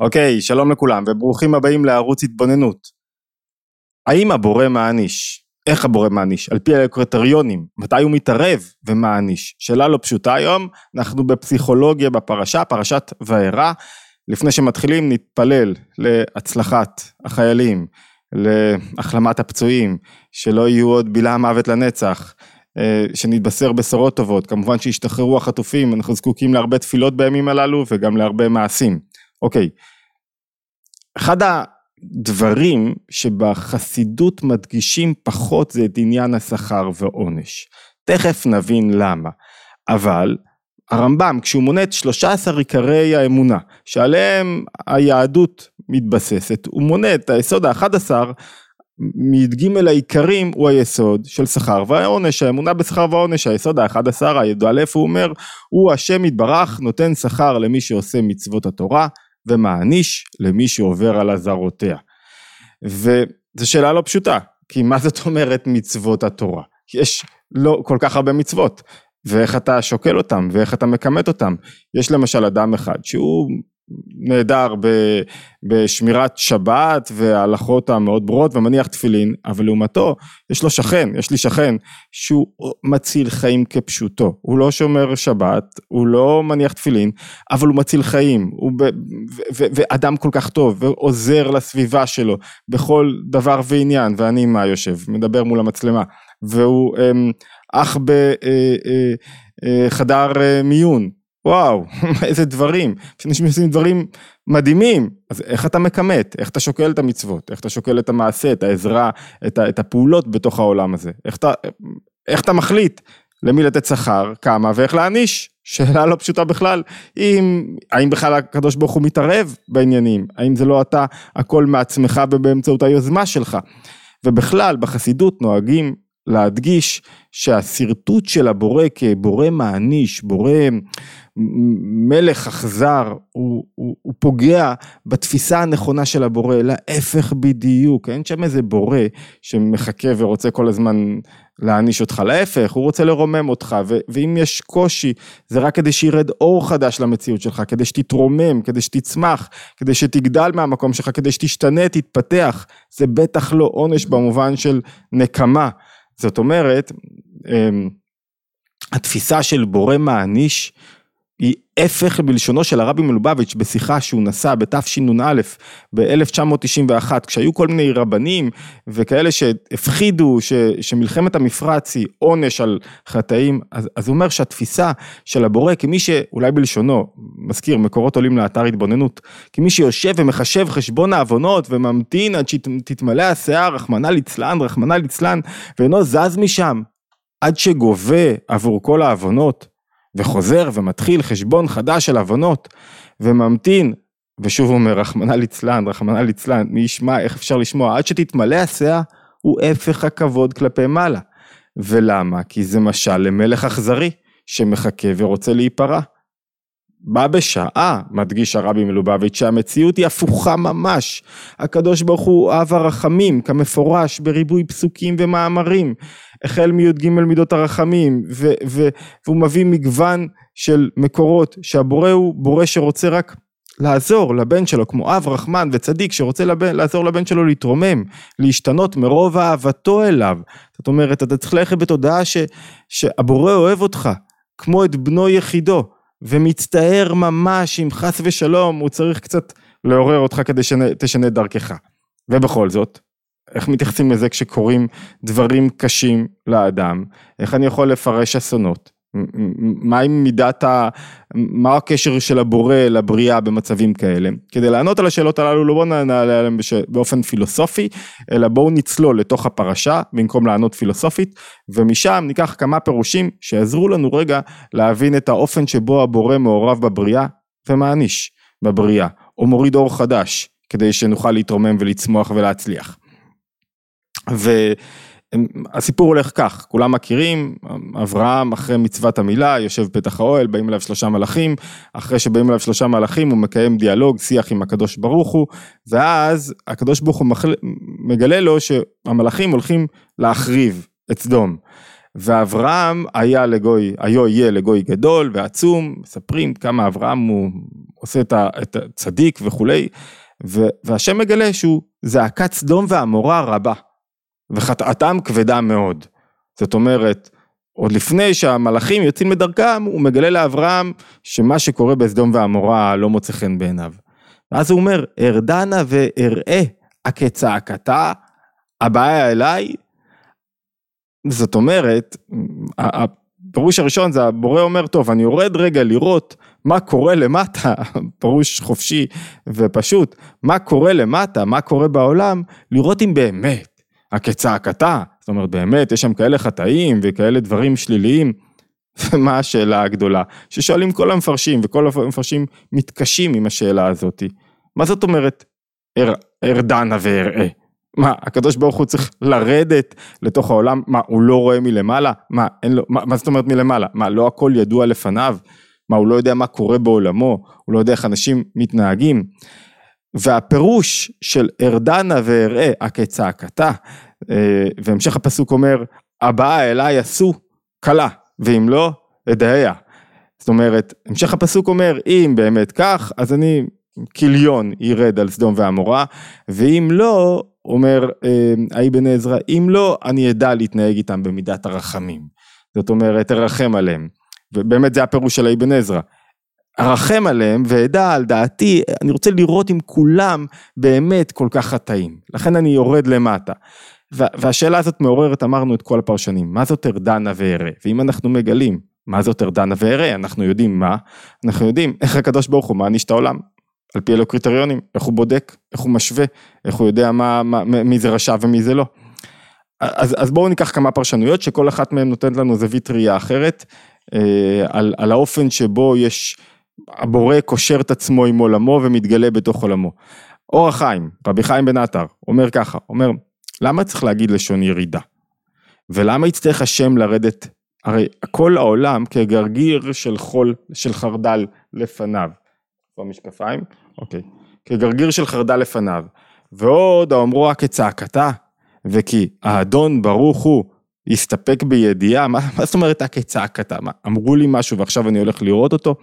אוקיי, שלום לכולם וברוכים הבאים לערוץ התבוננות. האם הבורא מעניש? איך הבורא מעניש? על פי הקריטריונים, מתי הוא מתערב ומעניש? שאלה לא פשוטה היום, אנחנו בפסיכולוגיה בפרשה, פרשת וארא. לפני שמתחילים נתפלל להצלחת החיילים, להחלמת הפצועים, שלא יהיו עוד בילה מוות לנצח, אה, שנתבשר בשורות טובות, כמובן שישתחררו החטופים, אנחנו זקוקים להרבה תפילות בימים הללו וגם להרבה מעשים. אוקיי, אחד הדברים שבחסידות מדגישים פחות זה את עניין השכר ועונש. תכף נבין למה. אבל הרמב"ם כשהוא מונה את 13 עיקרי האמונה שעליהם היהדות מתבססת, הוא מונה את היסוד ה-11 מי"ג העיקרים הוא היסוד של שכר והעונש, האמונה בשכר ועונש, היסוד האחד עשר, הי"א הוא אומר, הוא השם יתברך נותן שכר למי שעושה מצוות התורה ומעניש למי שעובר על אזהרותיה. וזו שאלה לא פשוטה, כי מה זאת אומרת מצוות התורה? יש לא כל כך הרבה מצוות, ואיך אתה שוקל אותם, ואיך אתה מכמת אותם. יש למשל אדם אחד שהוא נהדר בשמירת שבת וההלכות המאוד ברורות ומניח תפילין, אבל לעומתו יש לו שכן, יש לי שכן שהוא מציל חיים כפשוטו, הוא לא שומר שבת, הוא לא מניח תפילין, אבל הוא מציל חיים, הוא ב, ו, ו, ואדם כל כך טוב ועוזר לסביבה שלו בכל דבר ועניין, ואני מה יושב, מדבר מול המצלמה, והוא אמ, אח בחדר אה, אה, מיון, וואו, איזה דברים, אנשים עושים דברים מדהימים, אז איך אתה מכמת, איך אתה שוקל את המצוות, איך אתה שוקל את המעשה, את העזרה, את, את הפעולות בתוך העולם הזה, איך אתה, איך אתה מחליט למי לתת שכר, כמה ואיך להעניש, שאלה לא פשוטה בכלל, אם, האם בכלל הקדוש ברוך הוא מתערב בעניינים, האם זה לא אתה הכל מעצמך ובאמצעות היוזמה שלך, ובכלל בחסידות נוהגים להדגיש שהשרטוט של הבורא כבורא מעניש, בורא מלך אכזר, הוא, הוא, הוא פוגע בתפיסה הנכונה של הבורא, להפך בדיוק, אין שם איזה בורא שמחכה ורוצה כל הזמן להעניש אותך, להפך, הוא רוצה לרומם אותך, ו, ואם יש קושי, זה רק כדי שירד אור חדש למציאות שלך, כדי שתתרומם, כדי שתצמח, כדי שתגדל מהמקום שלך, כדי שתשתנה, תתפתח, זה בטח לא עונש במובן של נקמה. זאת אומרת, אמ, התפיסה של בורא מעניש היא הפך בלשונו של הרבי מלובביץ' בשיחה שהוא נשא בתשנ"א ב-1991 כשהיו כל מיני רבנים וכאלה שהפחידו ש, שמלחמת המפרץ היא עונש על חטאים אז, אז הוא אומר שהתפיסה של הבורא כמי שאולי בלשונו מזכיר מקורות עולים לאתר התבוננות כמי שיושב ומחשב חשבון העוונות וממתין עד שתתמלא השיער רחמנא ליצלן רחמנא ליצלן ואינו זז משם עד שגובה עבור כל העוונות וחוזר ומתחיל חשבון חדש של הבנות וממתין ושוב אומר רחמנא ליצלן רחמנא ליצלן מי ישמע איך אפשר לשמוע עד שתתמלא הסאה הוא הפך הכבוד כלפי מעלה ולמה כי זה משל למלך אכזרי שמחכה ורוצה להיפרע. בה בשעה, מדגיש הרבי מלובביץ', שהמציאות היא הפוכה ממש. הקדוש ברוך הוא אב הרחמים, כמפורש בריבוי פסוקים ומאמרים. החל מי"ג מידות הרחמים, ו- ו- והוא מביא מגוון של מקורות, שהבורא הוא בורא שרוצה רק לעזור לבן שלו, כמו אב רחמן וצדיק שרוצה לבן, לעזור לבן שלו להתרומם, להשתנות מרוב אהבתו אליו. זאת אומרת, אתה צריך ללכת בתודעה ש- שהבורא אוהב אותך, כמו את בנו יחידו. ומצטער ממש אם חס ושלום הוא צריך קצת לעורר אותך כדי שתשנה דרכך. ובכל זאת, איך מתייחסים לזה כשקורים דברים קשים לאדם? איך אני יכול לפרש אסונות? מה עם מידת ה... מה הקשר של הבורא לבריאה במצבים כאלה? כדי לענות על השאלות הללו לא בואו נענה עליהן באופן פילוסופי, אלא בואו נצלול לתוך הפרשה במקום לענות פילוסופית, ומשם ניקח כמה פירושים שיעזרו לנו רגע להבין את האופן שבו הבורא מעורב בבריאה ומעניש בבריאה, או מוריד אור חדש, כדי שנוכל להתרומם ולצמוח ולהצליח. ו... הסיפור הולך כך, כולם מכירים, אברהם אחרי מצוות המילה יושב בפתח האוהל, באים אליו שלושה מלאכים, אחרי שבאים אליו שלושה מלאכים הוא מקיים דיאלוג, שיח עם הקדוש ברוך הוא, ואז הקדוש ברוך הוא מגלה לו שהמלאכים הולכים להחריב את סדום. ואברהם היה לגוי, היו יהיה לגוי גדול ועצום, מספרים כמה אברהם הוא עושה את הצדיק וכולי, והשם מגלה שהוא זעקת סדום ועמורה רבה, וחטאתם כבדה מאוד. זאת אומרת, עוד לפני שהמלאכים יוצאים לדרכם, הוא מגלה לאברהם שמה שקורה בסדום ועמורה לא מוצא חן בעיניו. ואז הוא אומר, ארדנה ואראה הכצעקתה הבעיה אליי. זאת אומרת, הפירוש הראשון זה הבורא אומר, טוב, אני יורד רגע לראות מה קורה למטה, פירוש חופשי ופשוט, מה קורה למטה, מה קורה בעולם, לראות אם באמת הכצעקתה, זאת אומרת באמת יש שם כאלה חטאים וכאלה דברים שליליים, ומה השאלה הגדולה ששואלים כל המפרשים וכל המפרשים מתקשים עם השאלה הזאתי, מה זאת אומרת ארדנה ואראה? מה, הקדוש ברוך הוא צריך לרדת לתוך העולם? מה, הוא לא רואה מלמעלה? מה, אין לו, מה, מה זאת אומרת מלמעלה? מה, לא הכל ידוע לפניו? מה, הוא לא יודע מה קורה בעולמו? הוא לא יודע איך אנשים מתנהגים? והפירוש של ארדנה ואראה הכצעקתה, אה, והמשך הפסוק אומר, הבאה אליי עשו כלה, ואם לא, אדעיה. זאת אומרת, המשך הפסוק אומר, אם באמת כך, אז אני כיליון ירד על סדום ועמורה, ואם לא, אומר אה, האבן עזרא, אם לא, אני אדע להתנהג איתם במידת הרחמים. זאת אומרת, ארחם עליהם. ובאמת זה הפירוש של האבן עזרא. ארחם עליהם ואדע על דעתי, אני רוצה לראות אם כולם באמת כל כך חטאים. לכן אני יורד למטה. והשאלה הזאת מעוררת, אמרנו את כל הפרשנים, מה זאת ארדנה ואראה? ואם אנחנו מגלים מה זאת ארדנה ואראה, אנחנו יודעים מה, אנחנו יודעים איך הקדוש ברוך הוא מעניש את העולם. על פי אלו קריטריונים, איך הוא בודק, איך הוא משווה, איך הוא יודע מה, מה, מי זה רשע ומי זה לא. אז, אז בואו ניקח כמה פרשנויות שכל אחת מהן נותנת לנו זווית ראייה אחרת, אה, על, על האופן שבו יש, הבורא קושר את עצמו עם עולמו ומתגלה בתוך עולמו. אור החיים, רבי חיים בן עטר, אומר ככה, אומר, למה צריך להגיד לשון ירידה? ולמה יצטרך השם לרדת? הרי כל העולם כגרגיר של חול, של חרדל לפניו. במשקפיים, אוקיי, כגרגיר של חרדה לפניו, ועוד האומרו כצעקתה, וכי האדון ברוך הוא יסתפק בידיעה, מה, מה זאת אומרת כצעקתה, מה, אמרו לי משהו ועכשיו אני הולך לראות אותו?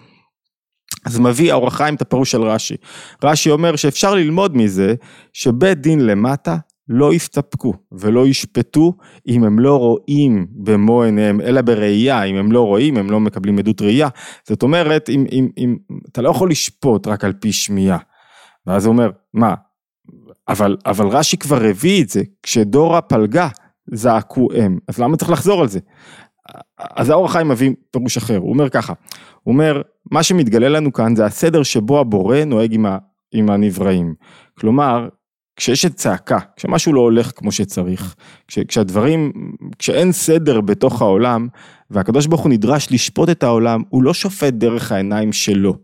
אז מביא האור החיים את הפירוש של רש"י. רש"י אומר שאפשר ללמוד מזה שבית דין למטה לא יסתפקו ולא ישפטו אם הם לא רואים במו עיניהם, אלא בראייה, אם הם לא רואים, הם לא מקבלים עדות ראייה. זאת אומרת, אם, אם, אם, אתה לא יכול לשפוט רק על פי שמיעה. ואז הוא אומר, מה, אבל, אבל רש"י כבר הביא את זה, כשדור הפלגה זעקו הם, אז למה צריך לחזור על זה? אז האור החיים מביא פירוש אחר, הוא אומר ככה, הוא אומר, מה שמתגלה לנו כאן זה הסדר שבו הבורא נוהג עם, ה, עם הנבראים. כלומר, כשיש את צעקה, כשמשהו לא הולך כמו שצריך, כש, כשהדברים, כשאין סדר בתוך העולם, והקדוש ברוך הוא נדרש לשפוט את העולם, הוא לא שופט דרך העיניים שלו,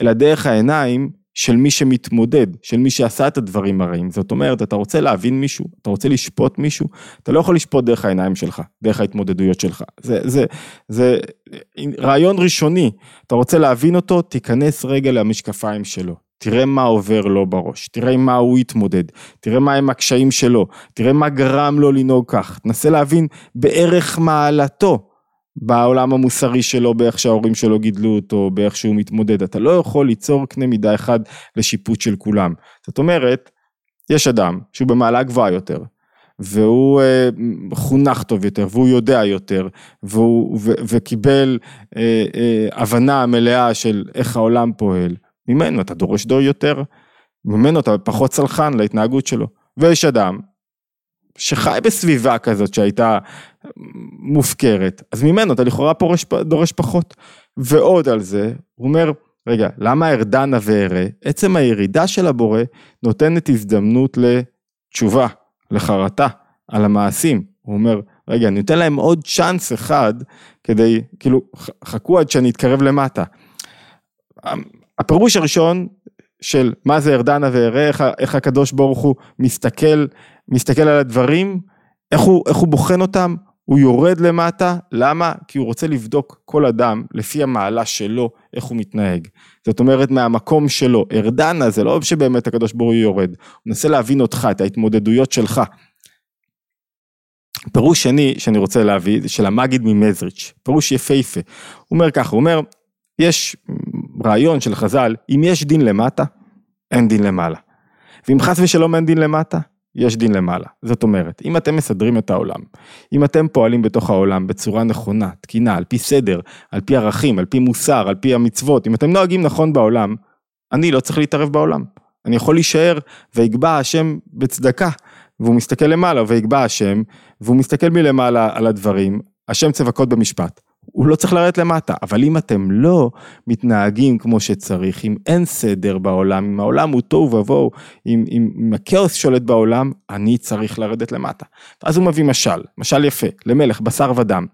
אלא דרך העיניים של מי שמתמודד, של מי שעשה את הדברים הרעים. זאת אומרת, אתה רוצה להבין מישהו, אתה רוצה לשפוט מישהו, אתה לא יכול לשפוט דרך העיניים שלך, דרך ההתמודדויות שלך. זה, זה, זה רעיון ראשוני, אתה רוצה להבין אותו, תיכנס רגע למשקפיים שלו. תראה מה עובר לו בראש, תראה מה הוא התמודד, תראה מה הם הקשיים שלו, תראה מה גרם לו לנהוג כך, תנסה להבין בערך מעלתו בעולם המוסרי שלו, באיך שההורים שלו גידלו אותו, באיך שהוא מתמודד, אתה לא יכול ליצור קנה מידה אחד לשיפוט של כולם. זאת אומרת, יש אדם שהוא במעלה גבוהה יותר, והוא אה, חונך טוב יותר, והוא יודע יותר, והוא, ו, וקיבל אה, אה, הבנה מלאה של איך העולם פועל, ממנו אתה דורש דור יותר, ממנו אתה פחות סלחן להתנהגות שלו. ויש אדם שחי בסביבה כזאת שהייתה מופקרת, אז ממנו אתה לכאורה פורש, דורש פחות. ועוד על זה, הוא אומר, רגע, למה ארדנה ואראה? עצם הירידה של הבורא נותנת הזדמנות לתשובה, לחרטה, על המעשים. הוא אומר, רגע, אני נותן להם עוד צ'אנס אחד כדי, כאילו, חכו עד שאני אתקרב למטה. הפירוש הראשון של מה זה ארדנה ואראה, איך, איך הקדוש ברוך הוא מסתכל, מסתכל על הדברים, איך הוא, איך הוא בוחן אותם, הוא יורד למטה, למה? כי הוא רוצה לבדוק כל אדם לפי המעלה שלו, איך הוא מתנהג. זאת אומרת מהמקום שלו, ארדנה זה לא שבאמת הקדוש ברוך הוא יורד, הוא מנסה להבין אותך, את ההתמודדויות שלך. פירוש שני שאני רוצה להביא, של המגיד ממזריץ', פירוש יפהפה. הוא אומר ככה, הוא אומר, יש רעיון של חז"ל, אם יש דין למטה, אין דין למעלה. ואם חס ושלום אין דין למטה, יש דין למעלה. זאת אומרת, אם אתם מסדרים את העולם, אם אתם פועלים בתוך העולם בצורה נכונה, תקינה, על פי סדר, על פי ערכים, על פי מוסר, על פי המצוות, אם אתם נוהגים נכון בעולם, אני לא צריך להתערב בעולם. אני יכול להישאר ויגבע השם בצדקה, והוא מסתכל למעלה ויגבע השם, והוא מסתכל מלמעלה על הדברים, השם צבקות במשפט. הוא לא צריך לרדת למטה, אבל אם אתם לא מתנהגים כמו שצריך, אם אין סדר בעולם, אם העולם הוא תוהו ובוהו, אם, אם, אם הכאוס שולט בעולם, אני צריך לרדת למטה. ואז הוא מביא משל, משל יפה, למלך, בשר ודם.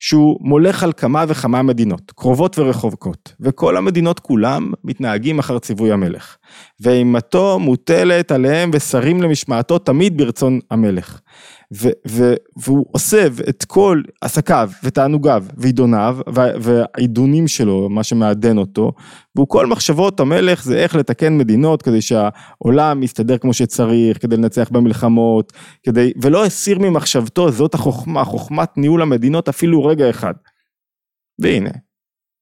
שהוא מולך על כמה וכמה מדינות, קרובות ורחוקות, וכל המדינות כולם מתנהגים אחר ציווי המלך. ואימתו מוטלת עליהם ושרים למשמעתו תמיד ברצון המלך. ו, ו, והוא אוסב את כל עסקיו ותענוגיו ועידוניו והעידונים שלו, מה שמעדן אותו, והוא כל מחשבות המלך זה איך לתקן מדינות כדי שהעולם יסתדר כמו שצריך, כדי לנצח במלחמות, כדי, ולא הסיר ממחשבתו, זאת החוכמה, חוכמת ניהול המדינות אפילו רגע אחד. והנה,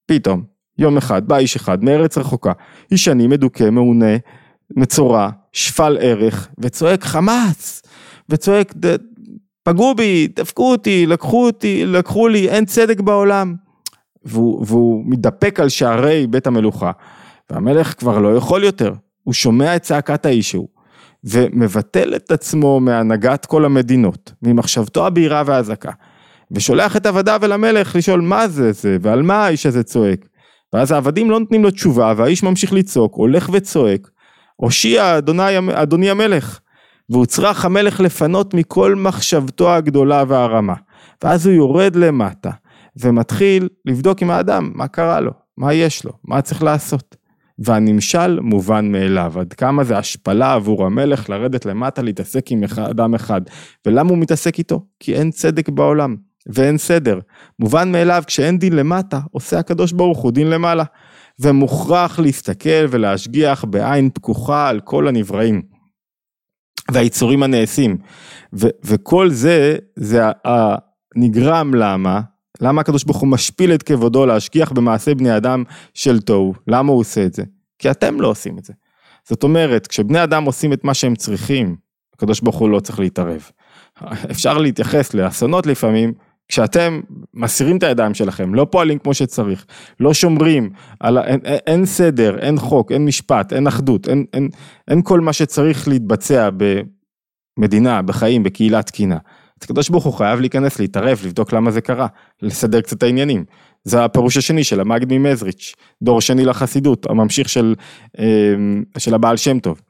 פתאום, יום אחד, בא איש אחד מארץ רחוקה, איש עני, מדוכא, מעונה, מצורע, שפל ערך, וצועק חמאס, וצועק פגעו בי, דפקו אותי, לקחו אותי, לקחו לי, אין צדק בעולם. והוא, והוא מתדפק על שערי בית המלוכה, והמלך כבר לא יכול יותר, הוא שומע את צעקת האיש ההוא, ומבטל את עצמו מהנהגת כל המדינות, ממחשבתו הבהירה והאזעקה, ושולח את עבדיו אל המלך לשאול מה זה זה, ועל מה האיש הזה צועק. ואז העבדים לא נותנים לו תשובה, והאיש ממשיך לצעוק, הולך וצועק, הושיע אדוני המלך. והוצרך המלך לפנות מכל מחשבתו הגדולה והרמה. ואז הוא יורד למטה, ומתחיל לבדוק עם האדם מה קרה לו, מה יש לו, מה צריך לעשות. והנמשל מובן מאליו, עד כמה זה השפלה עבור המלך לרדת למטה להתעסק עם אדם אחד. ולמה הוא מתעסק איתו? כי אין צדק בעולם, ואין סדר. מובן מאליו, כשאין דין למטה, עושה הקדוש ברוך הוא דין למעלה. ומוכרח להסתכל ולהשגיח בעין פקוחה על כל הנבראים. והיצורים הנעשים. ו- וכל זה, זה הנגרם למה? למה הקדוש ברוך הוא משפיל את כבודו להשגיח במעשה בני אדם של תוהו? למה הוא עושה את זה? כי אתם לא עושים את זה. זאת אומרת, כשבני אדם עושים את מה שהם צריכים, הקדוש ברוך הוא לא צריך להתערב. אפשר להתייחס לאסונות לפעמים, כשאתם מסירים את הידיים שלכם, לא פועלים כמו שצריך, לא שומרים, על, אין, אין סדר, אין חוק, אין משפט, אין אחדות, אין, אין, אין כל מה שצריך להתבצע במדינה, בחיים, בקהילה תקינה. אז הקדוש ברוך הוא חייב להיכנס, להתערב, לבדוק למה זה קרה, לסדר קצת את העניינים. זה הפירוש השני של המגד ממזריץ', דור שני לחסידות, הממשיך של, אה, של הבעל שם טוב.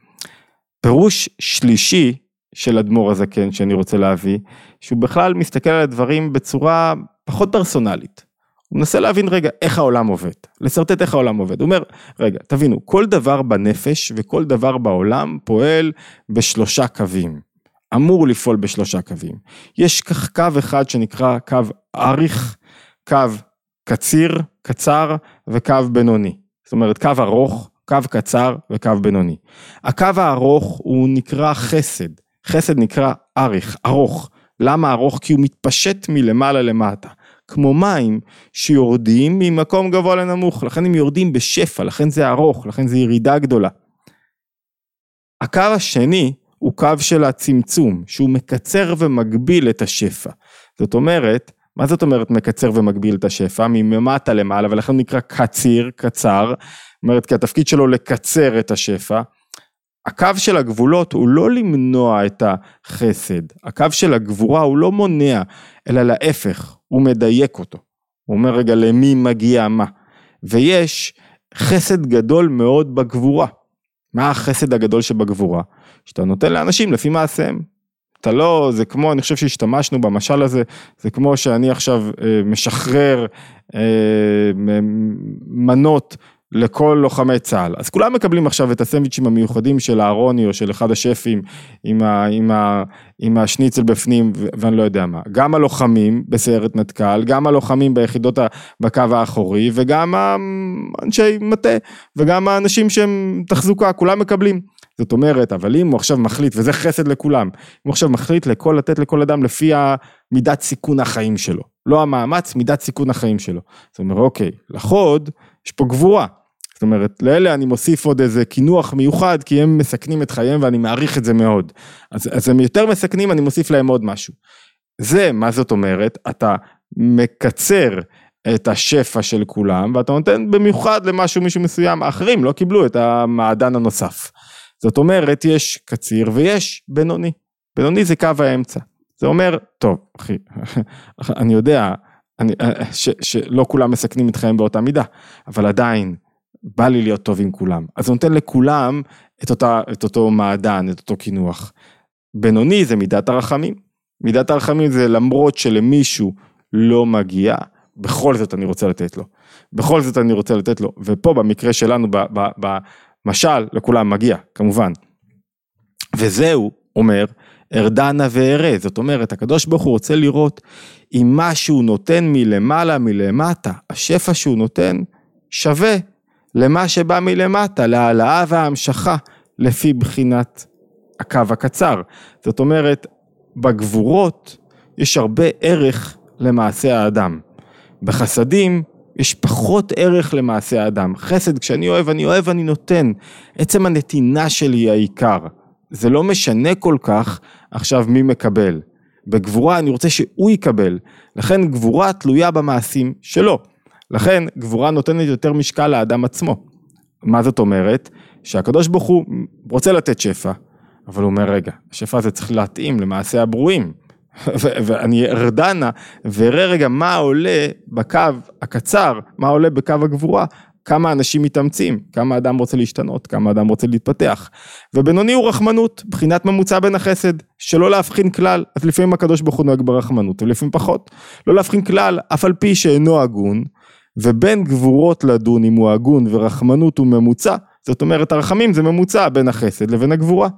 פירוש שלישי של אדמו"ר הזקן שאני רוצה להביא, שהוא בכלל מסתכל על הדברים בצורה פחות פרסונלית. הוא מנסה להבין רגע איך העולם עובד, לשרטט איך העולם עובד. הוא אומר, רגע, תבינו, כל דבר בנפש וכל דבר בעולם פועל בשלושה קווים. אמור לפעול בשלושה קווים. יש כך קו אחד שנקרא קו אריך, קו קציר, קצר וקו בינוני. זאת אומרת, קו ארוך, קו קצר וקו בינוני. הקו הארוך הוא נקרא חסד. חסד נקרא אריך, ארוך. למה ארוך? כי הוא מתפשט מלמעלה למטה. כמו מים שיורדים ממקום גבוה לנמוך, לכן הם יורדים בשפע, לכן זה ארוך, לכן זה ירידה גדולה. הקו השני הוא קו של הצמצום, שהוא מקצר ומגביל את השפע. זאת אומרת, מה זאת אומרת מקצר ומגביל את השפע? ממטה למעלה, ולכן הוא נקרא קציר, קצר. זאת אומרת, כי התפקיד שלו לקצר את השפע. הקו של הגבולות הוא לא למנוע את החסד, הקו של הגבורה הוא לא מונע, אלא להפך, הוא מדייק אותו. הוא אומר רגע למי מגיע מה. ויש חסד גדול מאוד בגבורה. מה החסד הגדול שבגבורה? שאתה נותן לאנשים לפי מעשיהם. אתה לא, זה כמו, אני חושב שהשתמשנו במשל הזה, זה כמו שאני עכשיו אה, משחרר אה, מנות לכל לוחמי צה"ל. אז כולם מקבלים עכשיו את הסנדוויצ'ים המיוחדים של אהרוני או של אחד השפים עם, ה, עם, ה, עם השניצל בפנים ואני לא יודע מה. גם הלוחמים בסיירת מטכ"ל, גם הלוחמים ביחידות בקו האחורי וגם האנשי מטה וגם האנשים שהם תחזוקה, כולם מקבלים. זאת אומרת, אבל אם הוא עכשיו מחליט, וזה חסד לכולם, אם הוא עכשיו מחליט לכל, לתת לכל אדם לפי מידת סיכון החיים שלו, לא המאמץ, מידת סיכון החיים שלו. זאת אומרת, אוקיי, לחוד, יש פה גבורה. זאת אומרת, לאלה אני מוסיף עוד איזה קינוח מיוחד, כי הם מסכנים את חייהם ואני מעריך את זה מאוד. אז, אז הם יותר מסכנים, אני מוסיף להם עוד משהו. זה, מה זאת אומרת? אתה מקצר את השפע של כולם, ואתה נותן במיוחד למשהו מישהו מסוים, האחרים לא קיבלו את המעדן הנוסף. זאת אומרת, יש קציר ויש בינוני. בינוני זה קו האמצע. זה אומר, טוב, אחי, אני יודע אני, ש, שלא כולם מסכנים את חייהם באותה מידה, אבל עדיין, בא לי להיות טוב עם כולם. אז הוא נותן לכולם את, אותה, את אותו מעדן, את אותו קינוח. בינוני זה מידת הרחמים. מידת הרחמים זה למרות שלמישהו לא מגיע, בכל זאת אני רוצה לתת לו. בכל זאת אני רוצה לתת לו. ופה במקרה שלנו, במשל, לכולם מגיע, כמובן. וזהו, אומר, ארדנה ואראה, זאת אומרת, הקדוש ברוך הוא רוצה לראות אם מה שהוא נותן מלמעלה, מלמטה, השפע שהוא נותן, שווה למה שבא מלמטה, להעלאה וההמשכה, לפי בחינת הקו הקצר. זאת אומרת, בגבורות יש הרבה ערך למעשה האדם. בחסדים יש פחות ערך למעשה האדם. חסד, כשאני אוהב, אני אוהב, אני נותן. עצם הנתינה שלי היא העיקר. זה לא משנה כל כך עכשיו מי מקבל. בגבורה אני רוצה שהוא יקבל. לכן גבורה תלויה במעשים שלו. לכן גבורה נותנת יותר משקל לאדם עצמו. מה זאת אומרת? שהקדוש ברוך הוא רוצה לתת שפע, אבל הוא אומר רגע, השפע הזה צריך להתאים למעשה הברואים. ואני ארדנה ואראה רגע מה עולה בקו הקצר, מה עולה בקו הגבורה, כמה אנשים מתאמצים, כמה אדם רוצה להשתנות, כמה אדם רוצה להתפתח. ובינוני הוא רחמנות, בחינת ממוצע בין החסד, שלא להבחין כלל, אז לפעמים הקדוש ברוך הוא נוהג ברחמנות ולפעמים פחות. לא להבחין כלל, אף על פי שאינו הגון, ובין גבורות לדון אם הוא הגון ורחמנות הוא ממוצע, זאת אומרת הרחמים זה ממוצע בין החסד לבין הגבורה.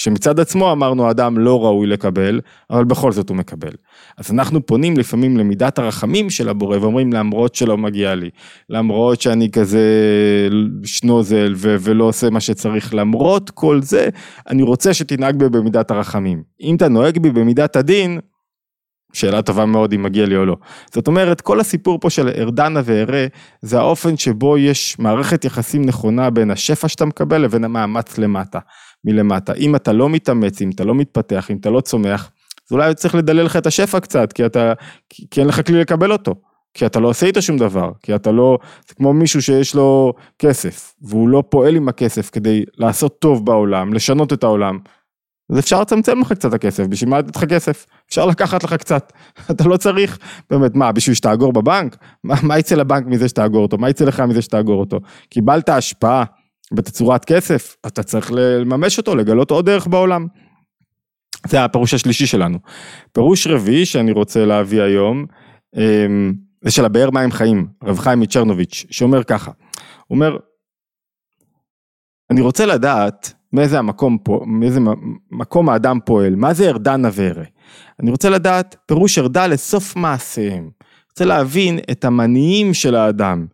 שמצד עצמו אמרנו אדם לא ראוי לקבל, אבל בכל זאת הוא מקבל. אז אנחנו פונים לפעמים למידת הרחמים של הבורא ואומרים למרות שלא מגיע לי, למרות שאני כזה שנוזל ו- ולא עושה מה שצריך, למרות כל זה, אני רוצה שתנהג בי במידת הרחמים. אם אתה נוהג בי במידת הדין, שאלה טובה מאוד אם מגיע לי או לא. זאת אומרת, כל הסיפור פה של ארדנה ואראה, זה האופן שבו יש מערכת יחסים נכונה בין השפע שאתה מקבל לבין המאמץ למטה. מלמטה. אם אתה לא מתאמץ, אם אתה לא מתפתח, אם אתה לא צומח, אז אולי צריך לדלל לך את השפע קצת, כי אתה, כי אין לך כלי לקבל אותו. כי אתה לא עושה איתו שום דבר, כי אתה לא, זה כמו מישהו שיש לו כסף, והוא לא פועל עם הכסף כדי לעשות טוב בעולם, לשנות את העולם. אז אפשר לצמצם לך קצת הכסף, בשביל מה לתת לך כסף? אפשר לקחת לך קצת, אתה לא צריך, באמת, מה, בשביל שתאגור בבנק? מה, מה יצא לבנק מזה שתאגור אותו? מה יצא לך מזה שתאגור אותו? קיבלת השפעה בתצורת כסף, אתה צריך לממש אותו, לגלות עוד דרך בעולם. זה הפירוש השלישי שלנו. פירוש רביעי שאני רוצה להביא היום, אמ, זה של הבאר מים חיים, רב חיים מצ'רנוביץ', שאומר ככה, הוא אומר, אני רוצה לדעת מאיזה המקום פה, מאיזה מקום האדם פועל, מה זה ארדה נברה? אני רוצה לדעת פירוש ארדה לסוף מעשיהם. רוצה להבין את המניעים של האדם.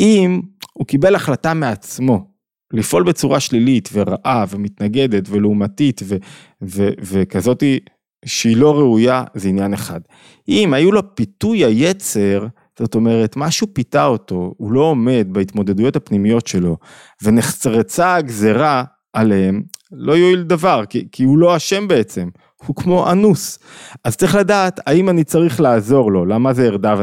אם הוא קיבל החלטה מעצמו, לפעול בצורה שלילית ורעה ומתנגדת ולעומתית ו, ו, וכזאתי שהיא לא ראויה, זה עניין אחד. אם היו לו פיתוי היצר, זאת אומרת, משהו פיתה אותו, הוא לא עומד בהתמודדויות הפנימיות שלו, ונחצרצה הגזרה עליהם, לא יועיל דבר, כי, כי הוא לא אשם בעצם, הוא כמו אנוס. אז צריך לדעת האם אני צריך לעזור לו, למה זה ירדה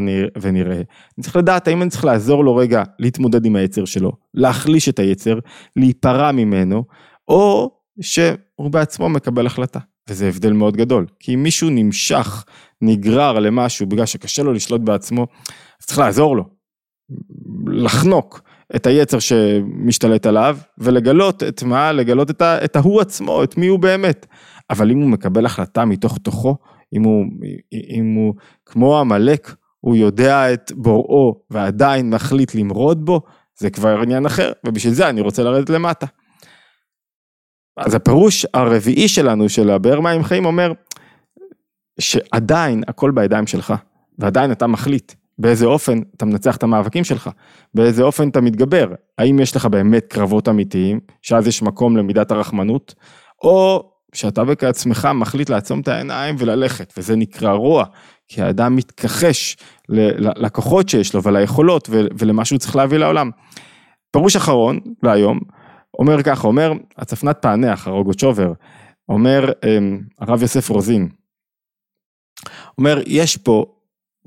ונראה. אני צריך לדעת האם אני צריך לעזור לו רגע להתמודד עם היצר שלו, להחליש את היצר, להיפרע ממנו, או שהוא בעצמו מקבל החלטה. וזה הבדל מאוד גדול, כי אם מישהו נמשך, נגרר למשהו בגלל שקשה לו לשלוט בעצמו, אז צריך לעזור לו, לחנוק את היצר שמשתלט עליו, ולגלות את מה? לגלות את, ה, את ההוא עצמו, את מי הוא באמת. אבל אם הוא מקבל החלטה מתוך תוכו, אם הוא, אם הוא כמו עמלק, הוא יודע את בוראו ועדיין מחליט למרוד בו, זה כבר עניין אחר, ובשביל זה אני רוצה לרדת למטה. אז הפירוש הרביעי שלנו, של הבאר מים חיים, אומר שעדיין הכל בידיים שלך, ועדיין אתה מחליט באיזה אופן אתה מנצח את המאבקים שלך, באיזה אופן אתה מתגבר, האם יש לך באמת קרבות אמיתיים, שאז יש מקום למידת הרחמנות, או שאתה בעצמך מחליט לעצום את העיניים וללכת, וזה נקרא רוע, כי האדם מתכחש לכוחות שיש לו וליכולות ולמה שהוא צריך להביא לעולם. פירוש אחרון להיום, אומר ככה, אומר הצפנת פענח, הרוגוצ'ובר, אומר אמ, הרב יוסף רוזין, אומר יש פה,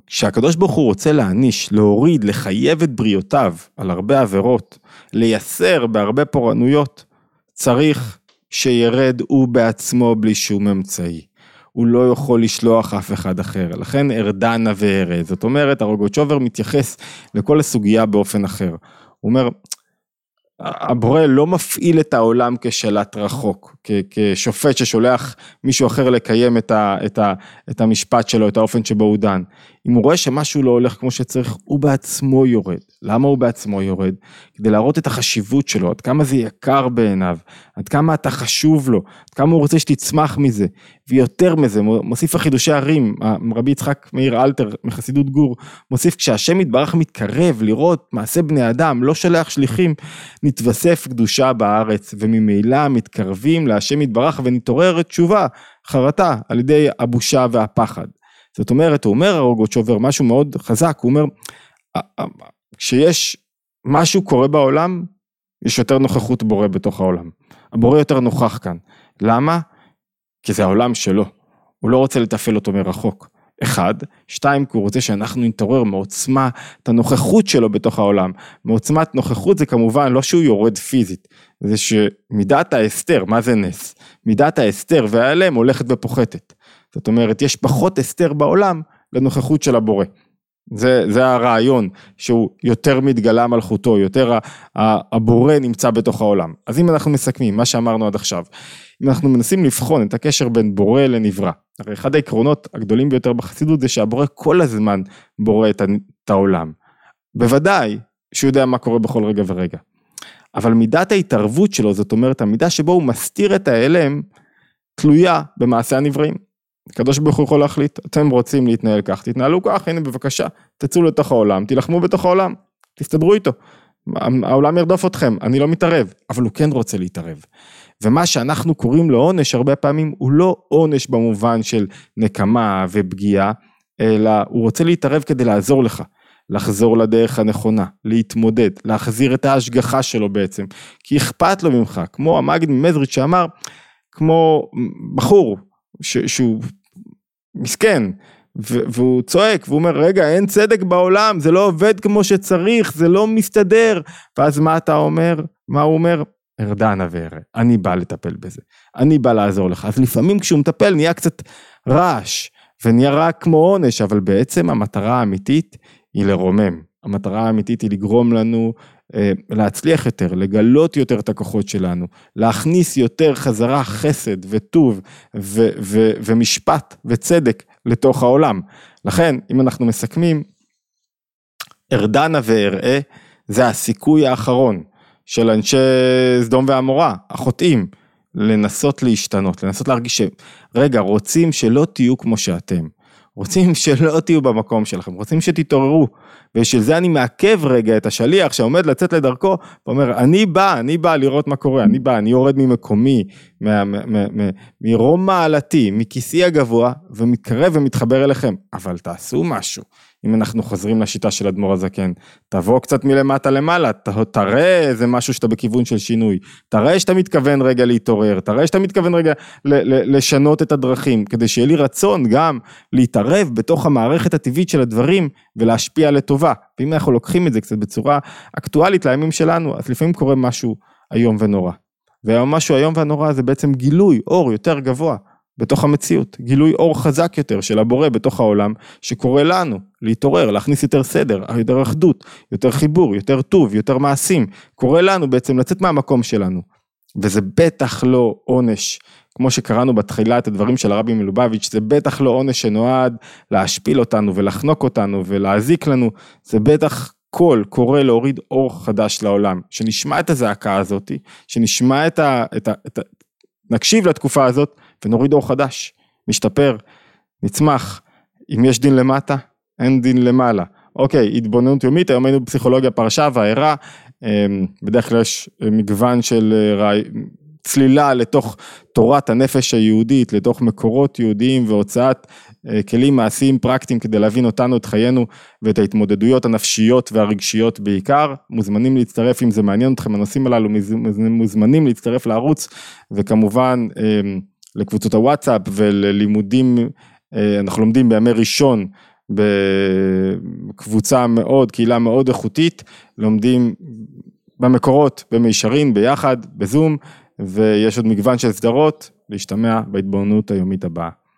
כשהקדוש ברוך הוא רוצה להעניש, להוריד, לחייב את בריאותיו על הרבה עבירות, לייסר בהרבה פורענויות, צריך שירד הוא בעצמו בלי שום אמצעי. הוא לא יכול לשלוח אף אחד אחר, לכן ארדנה וארד. זאת אומרת, הרוגוצ'ובר מתייחס לכל הסוגיה באופן אחר. הוא אומר, הבורא לא מפעיל את העולם כשלט רחוק, כשופט ששולח מישהו אחר לקיים את, ה, את, ה, את המשפט שלו, את האופן שבו הוא דן. אם הוא רואה שמשהו לא הולך כמו שצריך, הוא בעצמו יורד. למה הוא בעצמו יורד? כדי להראות את החשיבות שלו, עד כמה זה יקר בעיניו, עד כמה אתה חשוב לו, עד כמה הוא רוצה שתצמח מזה, ויותר מזה, מוסיף החידושי ערים, רבי יצחק מאיר אלתר מחסידות גור, מוסיף כשהשם יתברך מתקרב לראות מעשה בני אדם, לא שולח שליחים, נתווסף קדושה בארץ, וממילא מתקרבים להשם יתברך ונתעורר תשובה, חרטה, על ידי הבושה והפחד. זאת אומרת, הוא אומר הרוגות שובר משהו מאוד חזק, הוא אומר, כשיש משהו קורה בעולם, יש יותר נוכחות בורא בתוך העולם. הבורא יותר נוכח כאן. למה? כי זה העולם שלו. הוא לא רוצה לתפעל אותו מרחוק. אחד, שתיים, כי הוא רוצה שאנחנו נתעורר מעוצמה, את הנוכחות שלו בתוך העולם. מעוצמת נוכחות זה כמובן לא שהוא יורד פיזית, זה שמידת ההסתר, מה זה נס? מידת ההסתר וההיעלם הולכת ופוחתת. זאת אומרת, יש פחות הסתר בעולם לנוכחות של הבורא. זה, זה הרעיון, שהוא יותר מתגלה מלכותו, יותר הבורא נמצא בתוך העולם. אז אם אנחנו מסכמים, מה שאמרנו עד עכשיו, אם אנחנו מנסים לבחון את הקשר בין בורא לנברא, הרי אחד העקרונות הגדולים ביותר בחסידות זה שהבורא כל הזמן בורא את, את העולם. בוודאי שהוא יודע מה קורה בכל רגע ורגע. אבל מידת ההתערבות שלו, זאת אומרת המידה שבו הוא מסתיר את ההלם, תלויה במעשה הנבראים. הקדוש ברוך הוא יכול להחליט, אתם רוצים להתנהל כך, תתנהלו כך, הנה בבקשה, תצאו לתוך העולם, תילחמו בתוך העולם, תסתדרו איתו. העולם ירדוף אתכם, אני לא מתערב, אבל הוא כן רוצה להתערב. ומה שאנחנו קוראים לו עונש הרבה פעמים הוא לא עונש במובן של נקמה ופגיעה, אלא הוא רוצה להתערב כדי לעזור לך, לחזור לדרך הנכונה, להתמודד, להחזיר את ההשגחה שלו בעצם, כי אכפת לו ממך, כמו המגיד ממזריץ' שאמר, כמו בחור ש, שהוא מסכן, והוא צועק והוא אומר רגע אין צדק בעולם זה לא עובד כמו שצריך זה לא מסתדר. ואז מה אתה אומר? מה הוא אומר? ארדנה וארא אני בא לטפל בזה אני בא לעזור לך. אז לפעמים כשהוא מטפל נהיה קצת רעש ונהיה רק כמו עונש אבל בעצם המטרה האמיתית היא לרומם. המטרה האמיתית היא לגרום לנו להצליח יותר, לגלות יותר את הכוחות שלנו, להכניס יותר חזרה חסד וטוב ו- ו- ומשפט וצדק לתוך העולם. לכן, אם אנחנו מסכמים, ארדנה ואראה זה הסיכוי האחרון של אנשי סדום ועמורה, החוטאים, לנסות להשתנות, לנסות להרגיש. רגע, רוצים שלא תהיו כמו שאתם. רוצים שלא תהיו במקום שלכם, רוצים שתתעוררו. ובשביל זה אני מעכב רגע את השליח שעומד לצאת לדרכו, ואומר, אני בא, אני בא לראות מה קורה, אני בא, אני יורד ממקומי, מרום מעלתי, מכיסי הגבוה, ומתקרב ומתחבר אליכם, אבל תעשו משהו. אם אנחנו חוזרים לשיטה של אדמו"ר הזקן, תבוא קצת מלמטה למעלה, ת, תראה איזה משהו שאתה בכיוון של שינוי, תראה שאתה מתכוון רגע להתעורר, תראה שאתה מתכוון רגע ל, ל, לשנות את הדרכים, כדי שיהיה לי רצון גם להתערב בתוך המערכת הטבעית של הדברים ולהשפיע לטובה. ואם אנחנו לוקחים את זה קצת בצורה אקטואלית לימים שלנו, אז לפעמים קורה משהו איום ונורא. והמשהו איום ונורא זה בעצם גילוי אור יותר גבוה בתוך המציאות, גילוי אור חזק יותר של הבורא בתוך העולם, שקורא לנו להתעורר, להכניס יותר סדר, יותר אחדות, יותר חיבור, יותר טוב, יותר מעשים, קורא לנו בעצם לצאת מהמקום שלנו. וזה בטח לא עונש, כמו שקראנו בתחילת הדברים של הרבי מלובביץ', זה בטח לא עונש שנועד להשפיל אותנו ולחנוק אותנו ולהזיק לנו, זה בטח קול קורא להוריד אור חדש לעולם, שנשמע את הזעקה הזאתי, שנשמע את ה... את ה, את ה נקשיב לתקופה הזאת ונוריד אור חדש, משתפר, נצמח, אם יש דין למטה, אין דין למעלה. אוקיי, התבוננות יומית, היום היינו בפסיכולוגיה פרשה והערה, בדרך כלל יש מגוון של רעי... צלילה לתוך תורת הנפש היהודית, לתוך מקורות יהודיים והוצאת כלים מעשיים פרקטיים כדי להבין אותנו, את חיינו ואת ההתמודדויות הנפשיות והרגשיות בעיקר. מוזמנים להצטרף אם זה מעניין אתכם, הנושאים הללו מוזמנים להצטרף לערוץ וכמובן לקבוצות הוואטסאפ וללימודים, אנחנו לומדים בימי ראשון בקבוצה מאוד, קהילה מאוד איכותית, לומדים במקורות, במישרין, ביחד, בזום, ויש עוד מגוון של סדרות, להשתמע בהתבוננות היומית הבאה.